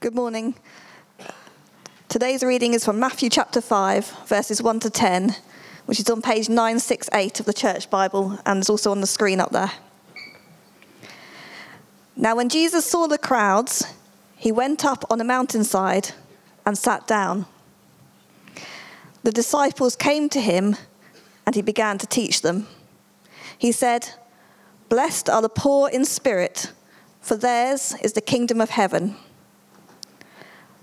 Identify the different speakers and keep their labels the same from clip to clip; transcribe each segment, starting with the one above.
Speaker 1: Good morning. Today's reading is from Matthew chapter 5, verses 1 to 10, which is on page 968 of the Church Bible and is also on the screen up there. Now, when Jesus saw the crowds, he went up on a mountainside and sat down. The disciples came to him and he began to teach them. He said, Blessed are the poor in spirit, for theirs is the kingdom of heaven.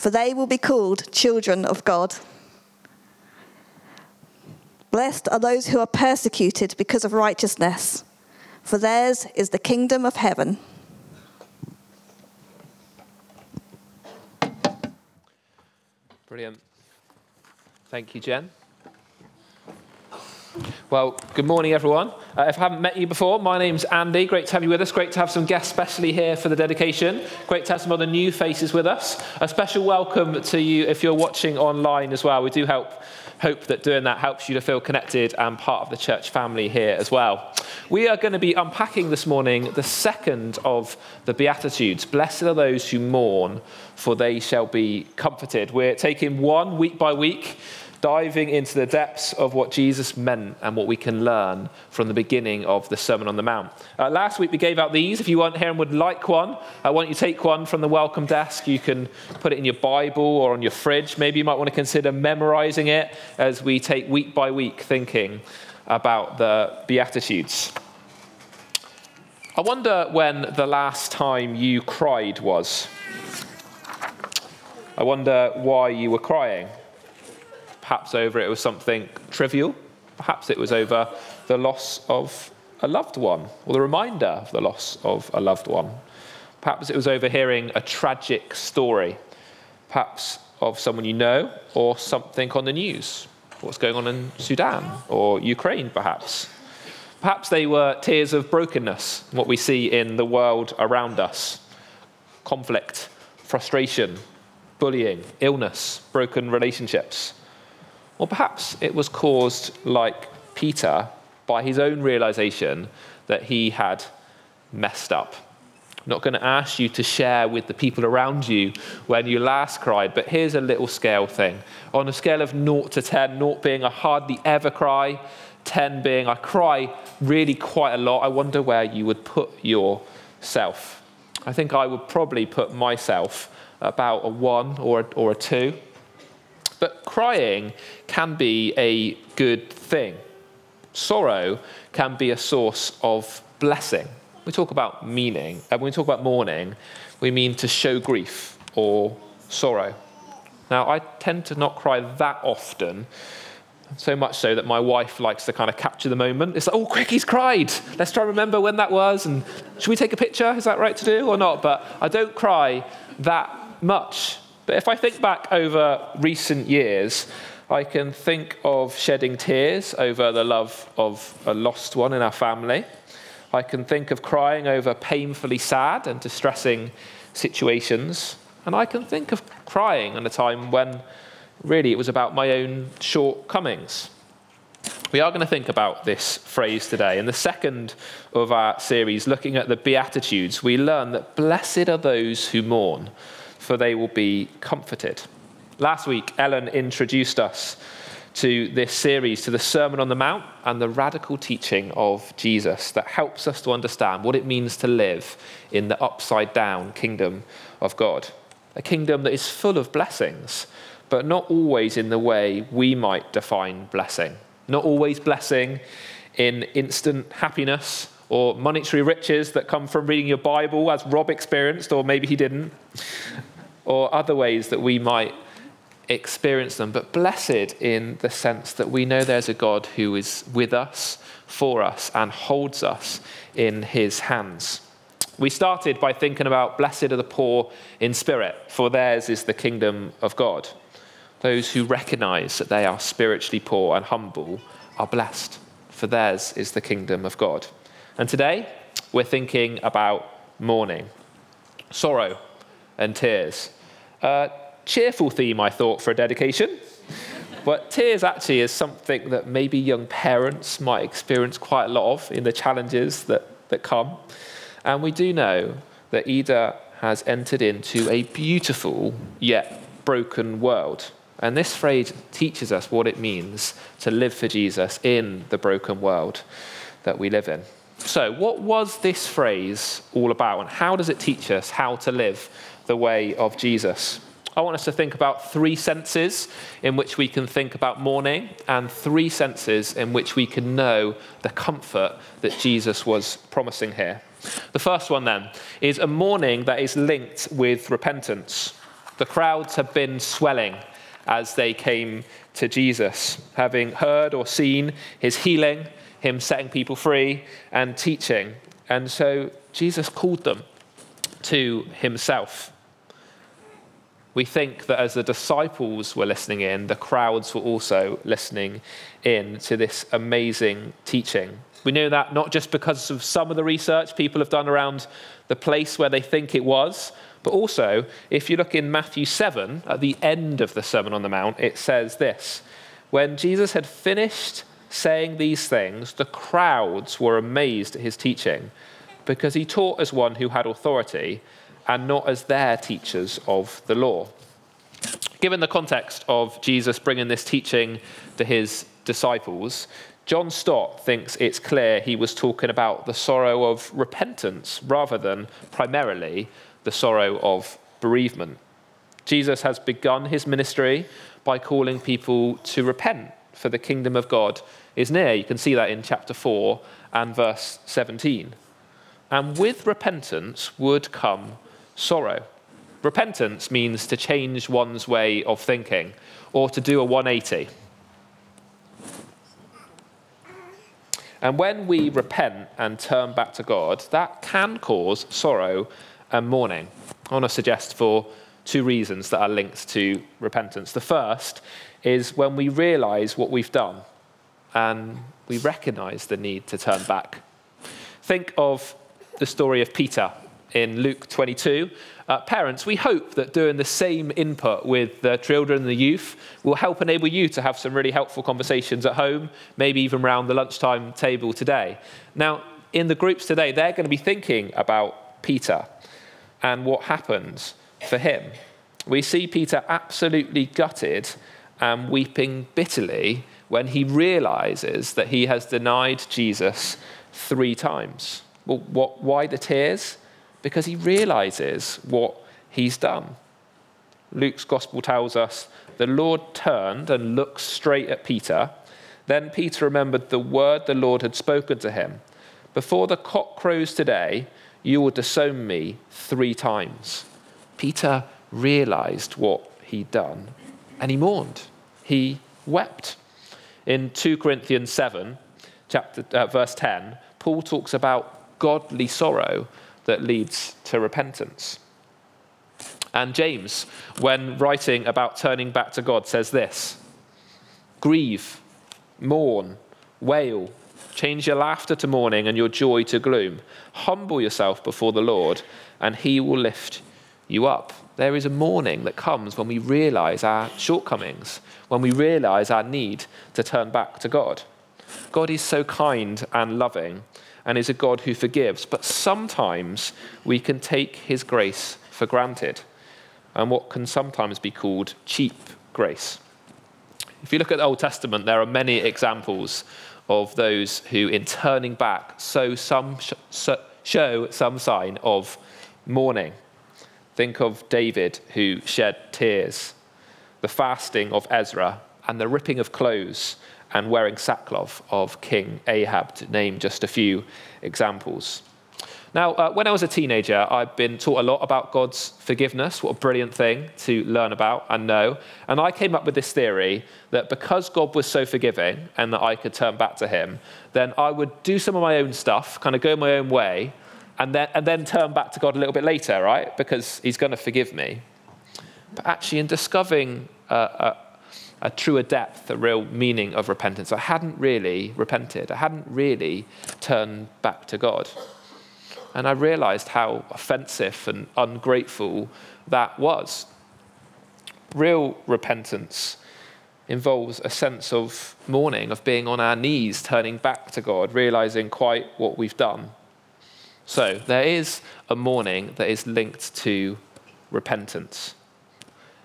Speaker 1: for they will be called children of God. Blessed are those who are persecuted because of righteousness, for theirs is the kingdom of heaven.
Speaker 2: Brilliant. Thank you, Jen. Well, good morning, everyone. Uh, if I haven't met you before, my name's Andy. Great to have you with us. Great to have some guests specially here for the dedication. Great to have some other new faces with us. A special welcome to you if you're watching online as well. We do help, hope that doing that helps you to feel connected and part of the church family here as well. We are going to be unpacking this morning the second of the Beatitudes. Blessed are those who mourn, for they shall be comforted. We're taking one week by week diving into the depths of what Jesus meant and what we can learn from the beginning of the Sermon on the Mount. Uh, last week we gave out these. If you weren't here and would like one, I want you to take one from the welcome desk. You can put it in your Bible or on your fridge. Maybe you might want to consider memorizing it as we take week by week thinking about the Beatitudes. I wonder when the last time you cried was. I wonder why you were crying. Perhaps over it was something trivial. Perhaps it was over the loss of a loved one or the reminder of the loss of a loved one. Perhaps it was overhearing a tragic story, perhaps of someone you know or something on the news. What's going on in Sudan or Ukraine, perhaps. Perhaps they were tears of brokenness, what we see in the world around us conflict, frustration, bullying, illness, broken relationships. Or perhaps it was caused, like Peter, by his own realization that he had messed up. I'm not going to ask you to share with the people around you when you last cried, but here's a little scale thing. On a scale of 0 to 10, 0 being I hardly ever cry, 10 being I cry really quite a lot, I wonder where you would put yourself. I think I would probably put myself about a 1 or a, or a 2. But crying can be a good thing. Sorrow can be a source of blessing. We talk about meaning, and when we talk about mourning, we mean to show grief or sorrow. Now, I tend to not cry that often, so much so that my wife likes to kind of capture the moment. It's like, oh, quick, he's cried. Let's try and remember when that was. And should we take a picture? Is that right to do or not? But I don't cry that much. But if I think back over recent years, I can think of shedding tears over the love of a lost one in our family. I can think of crying over painfully sad and distressing situations. And I can think of crying in a time when really it was about my own shortcomings. We are going to think about this phrase today. In the second of our series, looking at the Beatitudes, we learn that blessed are those who mourn for they will be comforted. Last week, Ellen introduced us to this series, to the Sermon on the Mount and the radical teaching of Jesus that helps us to understand what it means to live in the upside down kingdom of God. A kingdom that is full of blessings, but not always in the way we might define blessing. Not always blessing in instant happiness or monetary riches that come from reading your Bible, as Rob experienced, or maybe he didn't or other ways that we might experience them, but blessed in the sense that we know there's a God who is with us, for us, and holds us in his hands. We started by thinking about blessed are the poor in spirit, for theirs is the kingdom of God. Those who recognize that they are spiritually poor and humble are blessed, for theirs is the kingdom of God. And today, we're thinking about mourning, sorrow, and tears. A cheerful theme, I thought, for a dedication. But tears actually is something that maybe young parents might experience quite a lot of in the challenges that, that come. And we do know that Ida has entered into a beautiful yet broken world. And this phrase teaches us what it means to live for Jesus in the broken world that we live in. So, what was this phrase all about, and how does it teach us how to live the way of Jesus? I want us to think about three senses in which we can think about mourning, and three senses in which we can know the comfort that Jesus was promising here. The first one, then, is a mourning that is linked with repentance. The crowds have been swelling as they came to Jesus, having heard or seen his healing, him setting people free, and teaching. And so Jesus called them to himself. We think that as the disciples were listening in, the crowds were also listening in to this amazing teaching. We know that not just because of some of the research people have done around the place where they think it was, but also if you look in Matthew 7, at the end of the Sermon on the Mount, it says this When Jesus had finished saying these things, the crowds were amazed at his teaching because he taught as one who had authority and not as their teachers of the law. Given the context of Jesus bringing this teaching to his disciples, John Stott thinks it's clear he was talking about the sorrow of repentance rather than primarily the sorrow of bereavement. Jesus has begun his ministry by calling people to repent, for the kingdom of God is near. You can see that in chapter 4 and verse 17. And with repentance would come sorrow. Repentance means to change one's way of thinking or to do a 180. And when we repent and turn back to God, that can cause sorrow and mourning. I want to suggest for two reasons that are linked to repentance. The first is when we realize what we've done and we recognize the need to turn back. Think of the story of Peter in Luke 22. Uh, parents, we hope that doing the same input with the children and the youth will help enable you to have some really helpful conversations at home, maybe even around the lunchtime table today. Now, in the groups today, they're going to be thinking about Peter and what happened for him. We see Peter absolutely gutted and weeping bitterly when he realizes that he has denied Jesus three times. Well, what, why the tears? Because he realizes what he's done. Luke's gospel tells us the Lord turned and looked straight at Peter. Then Peter remembered the word the Lord had spoken to him Before the cock crows today, you will disown me three times. Peter realized what he'd done and he mourned. He wept. In 2 Corinthians 7, chapter, uh, verse 10, Paul talks about godly sorrow that leads to repentance. And James, when writing about turning back to God, says this Grieve, mourn, wail, change your laughter to mourning and your joy to gloom. Humble yourself before the Lord, and he will lift you up. There is a mourning that comes when we realize our shortcomings, when we realize our need to turn back to God. God is so kind and loving and is a God who forgives, but sometimes we can take his grace for granted and what can sometimes be called cheap grace. If you look at the Old Testament, there are many examples of those who, in turning back, some, show some sign of mourning. Think of David, who shed tears, the fasting of Ezra, and the ripping of clothes and wearing sackcloth of King Ahab, to name just a few examples. Now, uh, when I was a teenager, I'd been taught a lot about God's forgiveness. What a brilliant thing to learn about and know. And I came up with this theory that because God was so forgiving and that I could turn back to Him, then I would do some of my own stuff, kind of go my own way, and then, and then turn back to God a little bit later, right? Because He's going to forgive me. But actually, in discovering a, a, a truer depth, a real meaning of repentance, I hadn't really repented. I hadn't really turned back to God. And I realized how offensive and ungrateful that was. Real repentance involves a sense of mourning, of being on our knees, turning back to God, realizing quite what we've done. So there is a mourning that is linked to repentance.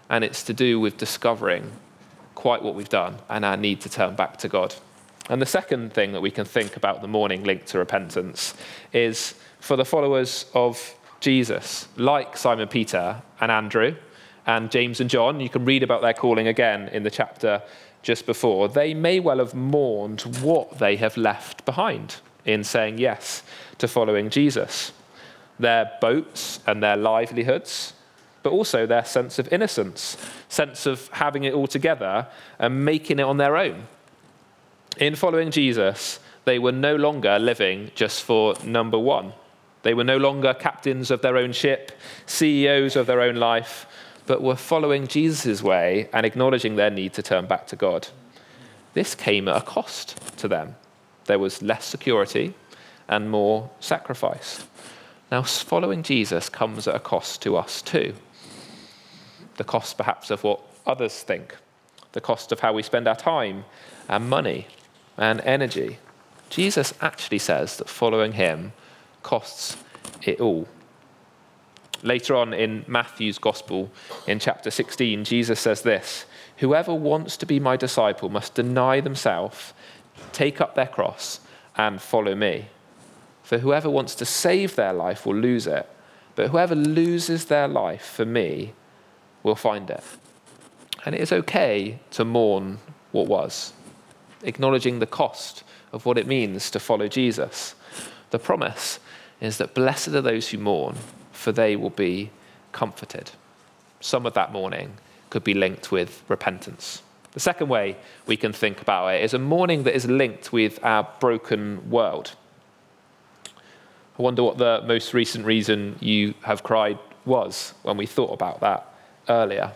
Speaker 2: And it's to do with discovering quite what we've done and our need to turn back to God. And the second thing that we can think about the mourning linked to repentance is for the followers of Jesus, like Simon Peter and Andrew and James and John, you can read about their calling again in the chapter just before, they may well have mourned what they have left behind in saying yes to following Jesus. Their boats and their livelihoods, but also their sense of innocence, sense of having it all together and making it on their own. In following Jesus, they were no longer living just for number one. They were no longer captains of their own ship, CEOs of their own life, but were following Jesus' way and acknowledging their need to turn back to God. This came at a cost to them. There was less security and more sacrifice. Now, following Jesus comes at a cost to us too the cost perhaps of what others think, the cost of how we spend our time and money and energy. Jesus actually says that following him costs it all. Later on in Matthew's Gospel, in chapter 16, Jesus says this Whoever wants to be my disciple must deny themselves, take up their cross, and follow me. For whoever wants to save their life will lose it, but whoever loses their life for me will find it. And it is okay to mourn what was, acknowledging the cost of what it means to follow Jesus. The promise is that blessed are those who mourn, for they will be comforted. Some of that mourning could be linked with repentance. The second way we can think about it is a mourning that is linked with our broken world. I wonder what the most recent reason you have cried was when we thought about that earlier.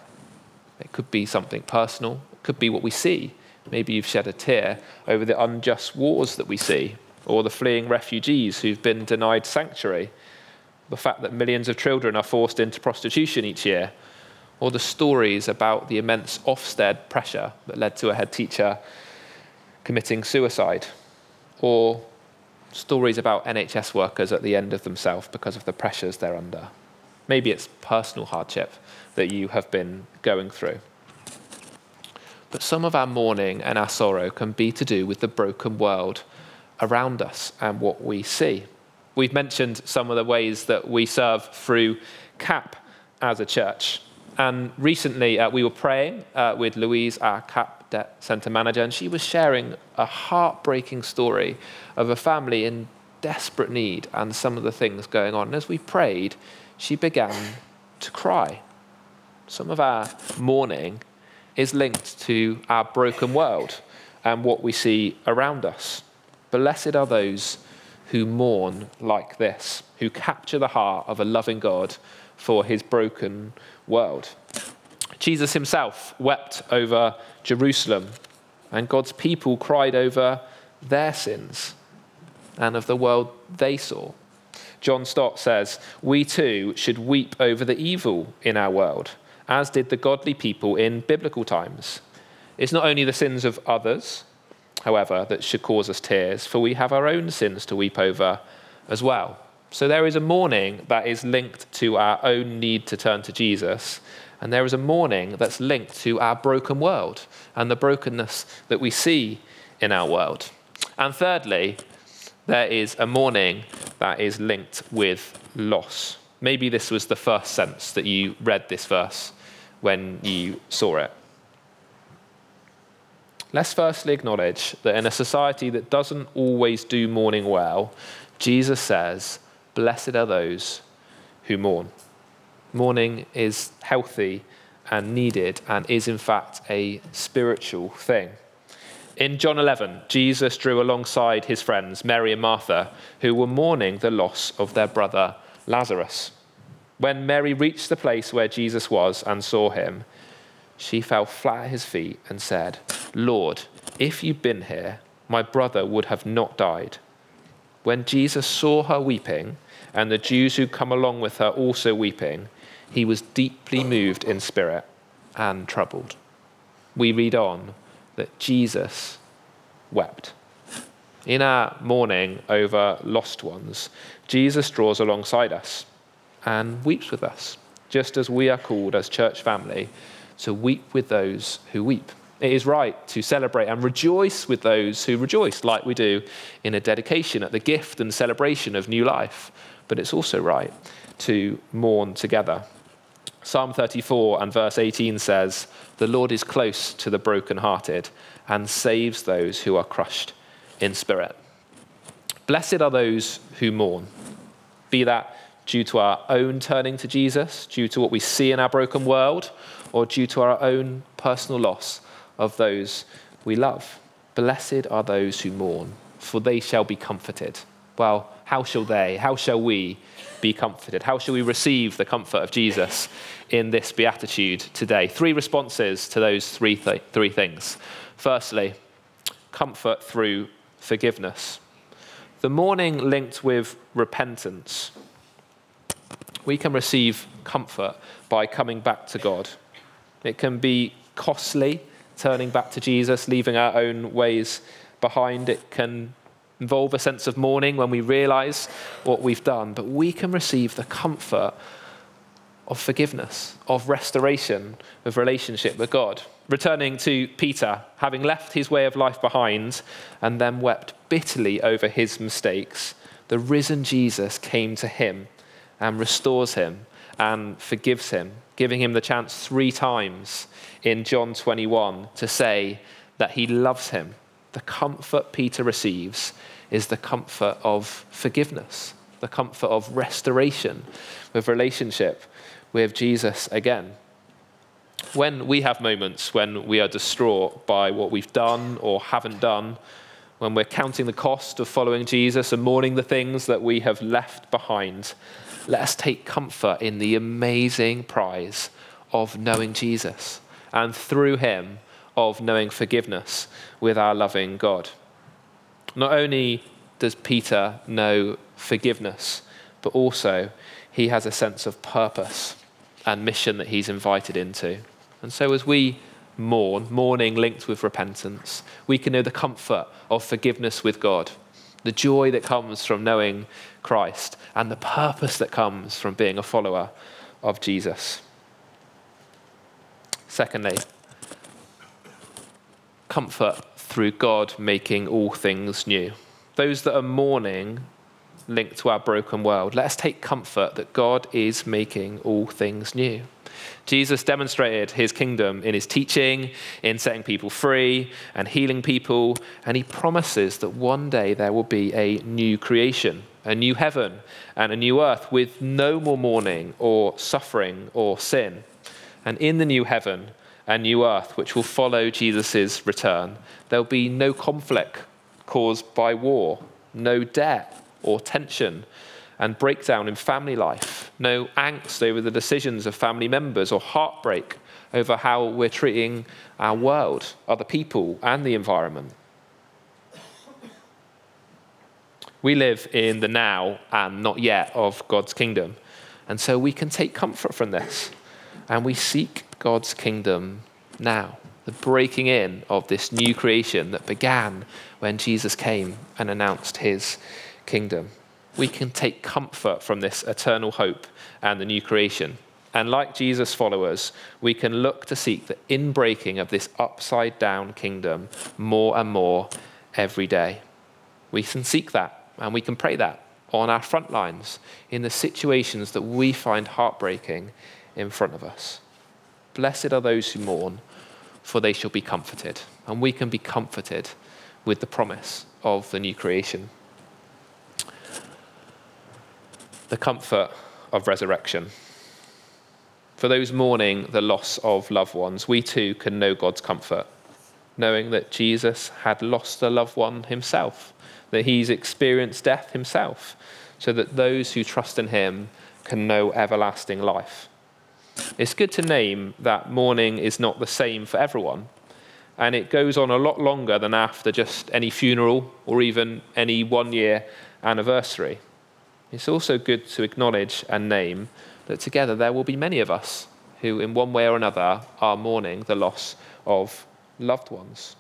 Speaker 2: It could be something personal, it could be what we see. Maybe you've shed a tear over the unjust wars that we see, or the fleeing refugees who've been denied sanctuary, the fact that millions of children are forced into prostitution each year, or the stories about the immense Ofsted pressure that led to a head teacher committing suicide, or stories about NHS workers at the end of themselves because of the pressures they're under. Maybe it's personal hardship that you have been going through. But some of our mourning and our sorrow can be to do with the broken world around us and what we see. We've mentioned some of the ways that we serve through CAP as a church. And recently uh, we were praying uh, with Louise, our CAP Debt Centre manager, and she was sharing a heartbreaking story of a family in desperate need and some of the things going on. And as we prayed, she began to cry. Some of our mourning is linked to our broken world and what we see around us. Blessed are those who mourn like this, who capture the heart of a loving God for his broken world. Jesus himself wept over Jerusalem, and God's people cried over their sins and of the world they saw. John Stott says, We too should weep over the evil in our world as did the godly people in biblical times. It's not only the sins of others, however, that should cause us tears, for we have our own sins to weep over as well. So there is a mourning that is linked to our own need to turn to Jesus, and there is a mourning that's linked to our broken world and the brokenness that we see in our world. And thirdly, there is a mourning that is linked with loss. Maybe this was the first sense that you read this verse when you saw it. Let's firstly acknowledge that in a society that doesn't always do mourning well, Jesus says, Blessed are those who mourn. Mourning is healthy and needed and is, in fact, a spiritual thing. In John 11, Jesus drew alongside his friends, Mary and Martha, who were mourning the loss of their brother Lazarus. When Mary reached the place where Jesus was and saw him, she fell flat at his feet and said, Lord, if you'd been here, my brother would have not died. When Jesus saw her weeping, and the Jews who come along with her also weeping, he was deeply moved in spirit and troubled. We read on that Jesus wept. In our mourning over lost ones, Jesus draws alongside us and weeps with us, just as we are called as church family to weep with those who weep. It is right to celebrate and rejoice with those who rejoice, like we do in a dedication at the gift and celebration of new life. But it's also right to mourn together. Psalm 34 and verse 18 says, The Lord is close to the brokenhearted and saves those who are crushed in spirit. Blessed are those who mourn, be that due to our own turning to Jesus, due to what we see in our broken world, or due to our own personal loss of those we love. Blessed are those who mourn, for they shall be comforted. Well, how shall they, how shall we be comforted? How shall we receive the comfort of Jesus in this beatitude today? Three responses to those three, th- three things. Firstly, comfort through forgiveness. The mourning linked with repentance. We can receive comfort by coming back to God. It can be costly turning back to Jesus, leaving our own ways behind. It can involve a sense of mourning when we realize what we've done, but we can receive the comfort of forgiveness, of restoration, of relationship with God. Returning to Peter, having left his way of life behind and then wept bitterly over his mistakes, the risen Jesus came to him and restores him and forgives him, giving him the chance three times in John 21 to say that he loves him. The comfort Peter receives is the comfort of forgiveness, the comfort of restoration with relationship with Jesus again. When we have moments when we are distraught by what we've done or haven't done, when we're counting the cost of following Jesus and mourning the things that we have left behind, let us take comfort in the amazing prize of knowing Jesus and through him of knowing forgiveness with our loving God. Not only does Peter know forgiveness, but also he has a sense of purpose and mission that he's invited into. And so as we mourn, mourning linked with repentance, we can know the comfort of forgiveness with God, the joy that comes from knowing Christ, and the purpose that comes from being a follower of Jesus. Secondly, comfort through God making all things new. Those that are mourning linked to our broken world, let us take comfort that God is making all things new. Jesus demonstrated his kingdom in his teaching, in setting people free and healing people, and he promises that one day there will be a new creation, a new heaven, and a new earth with no more mourning or suffering or sin. And in the new heaven and new earth, which will follow Jesus' return, there'll be no conflict caused by war, no debt or tension and breakdown in family life, no angst over the decisions of family members or heartbreak over how we're treating our world, other people, and the environment. We live in the now and not yet of God's kingdom. And so we can take comfort from this. And we seek God's kingdom now, the breaking in of this new creation that began when Jesus came and announced his kingdom. We can take comfort from this eternal hope and the new creation. And like Jesus' followers, we can look to seek the inbreaking of this upside down kingdom more and more every day. We can seek that and we can pray that on our front lines in the situations that we find heartbreaking in front of us. Blessed are those who mourn, for they shall be comforted. And we can be comforted with the promise of the new creation. The comfort of resurrection. For those mourning the loss of loved ones, we too can know God's comfort. knowing that Jesus had lost a loved one himself, that he's experienced death himself, so that those who trust in him can know everlasting life. It's good to name that mourning is not the same for everyone, and it goes on a lot longer than after just any funeral or even any one year anniversary. It's also good to acknowledge and name that together there will be many of us who, in one way or another, are mourning the loss of loved ones.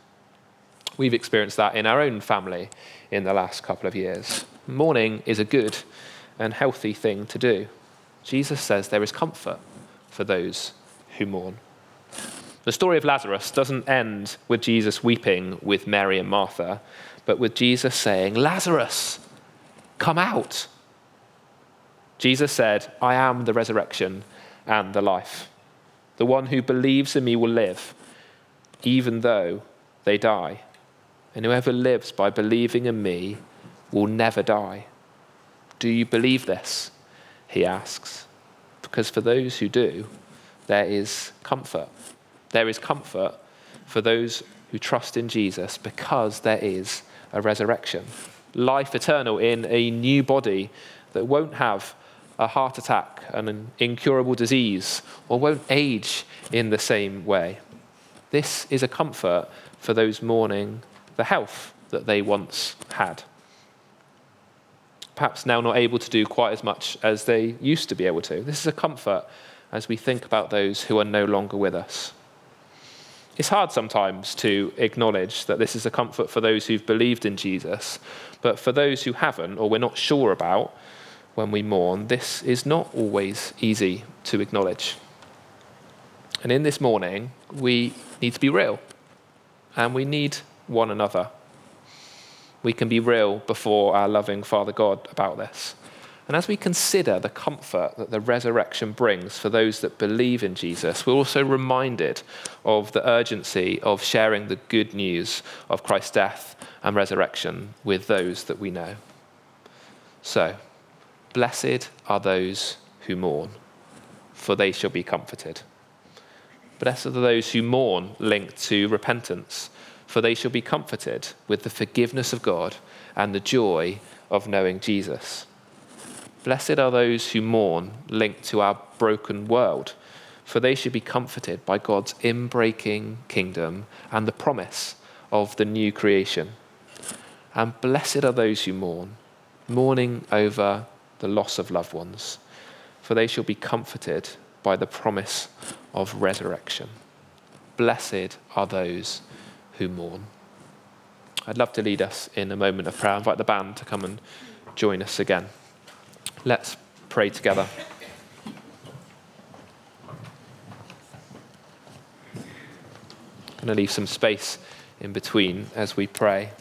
Speaker 2: We've experienced that in our own family in the last couple of years. Mourning is a good and healthy thing to do. Jesus says there is comfort for those who mourn. The story of Lazarus doesn't end with Jesus weeping with Mary and Martha, but with Jesus saying, Lazarus, come out. Jesus said, I am the resurrection and the life. The one who believes in me will live, even though they die. And whoever lives by believing in me will never die. Do you believe this? He asks. Because for those who do, there is comfort. There is comfort for those who trust in Jesus because there is a resurrection. Life eternal in a new body that won't have a heart attack and an incurable disease or won't age in the same way. This is a comfort for those mourning the health that they once had. Perhaps now not able to do quite as much as they used to be able to. This is a comfort as we think about those who are no longer with us. It's hard sometimes to acknowledge that this is a comfort for those who've believed in Jesus, but for those who haven't or we're not sure about, when we mourn, this is not always easy to acknowledge. And in this mourning, we need to be real and we need one another. We can be real before our loving Father God about this. And as we consider the comfort that the resurrection brings for those that believe in Jesus, we're also reminded of the urgency of sharing the good news of Christ's death and resurrection with those that we know. So, Blessed are those who mourn, for they shall be comforted. Blessed are those who mourn linked to repentance, for they shall be comforted with the forgiveness of God and the joy of knowing Jesus. Blessed are those who mourn linked to our broken world, for they should be comforted by God's inbreaking kingdom and the promise of the new creation. And blessed are those who mourn, mourning over the loss of loved ones, for they shall be comforted by the promise of resurrection. Blessed are those who mourn. I'd love to lead us in a moment of prayer. I invite the band to come and join us again. Let's pray together. I'm going to leave some space in between as we pray.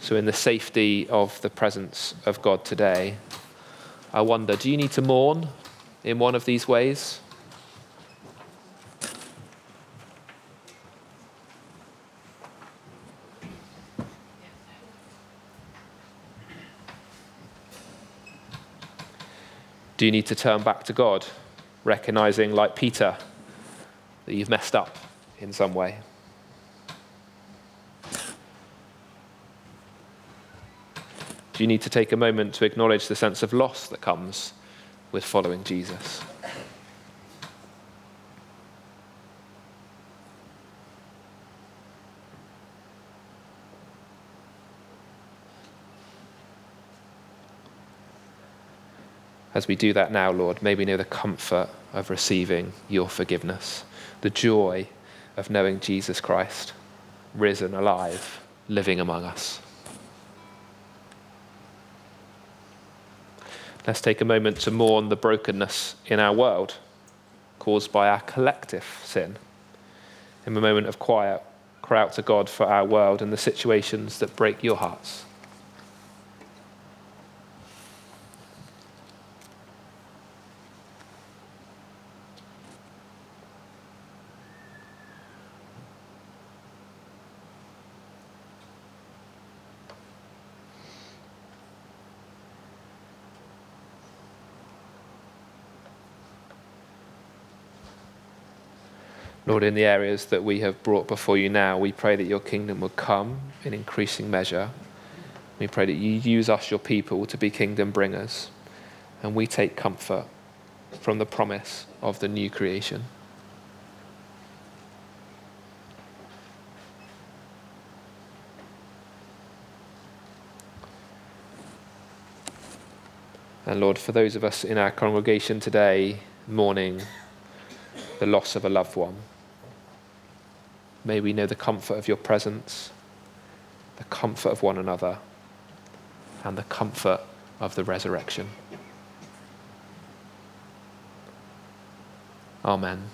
Speaker 2: So, in the safety of the presence of God today, I wonder do you need to mourn in one of these ways? Do you need to turn back to God, recognizing, like Peter, that you've messed up in some way? Do you need to take a moment to acknowledge the sense of loss that comes with following Jesus? As we do that now, Lord, may we know the comfort of receiving your forgiveness, the joy of knowing Jesus Christ, risen, alive, living among us. Let's take a moment to mourn the brokenness in our world caused by our collective sin. In a moment of quiet, cry out to God for our world and the situations that break your hearts. Lord, in the areas that we have brought before you now, we pray that your kingdom would come in increasing measure. We pray that you use us, your people, to be kingdom bringers. And we take comfort from the promise of the new creation. And Lord, for those of us in our congregation today mourning the loss of a loved one, may we know the comfort of your presence, the comfort of one another, and the comfort of the resurrection. Amen.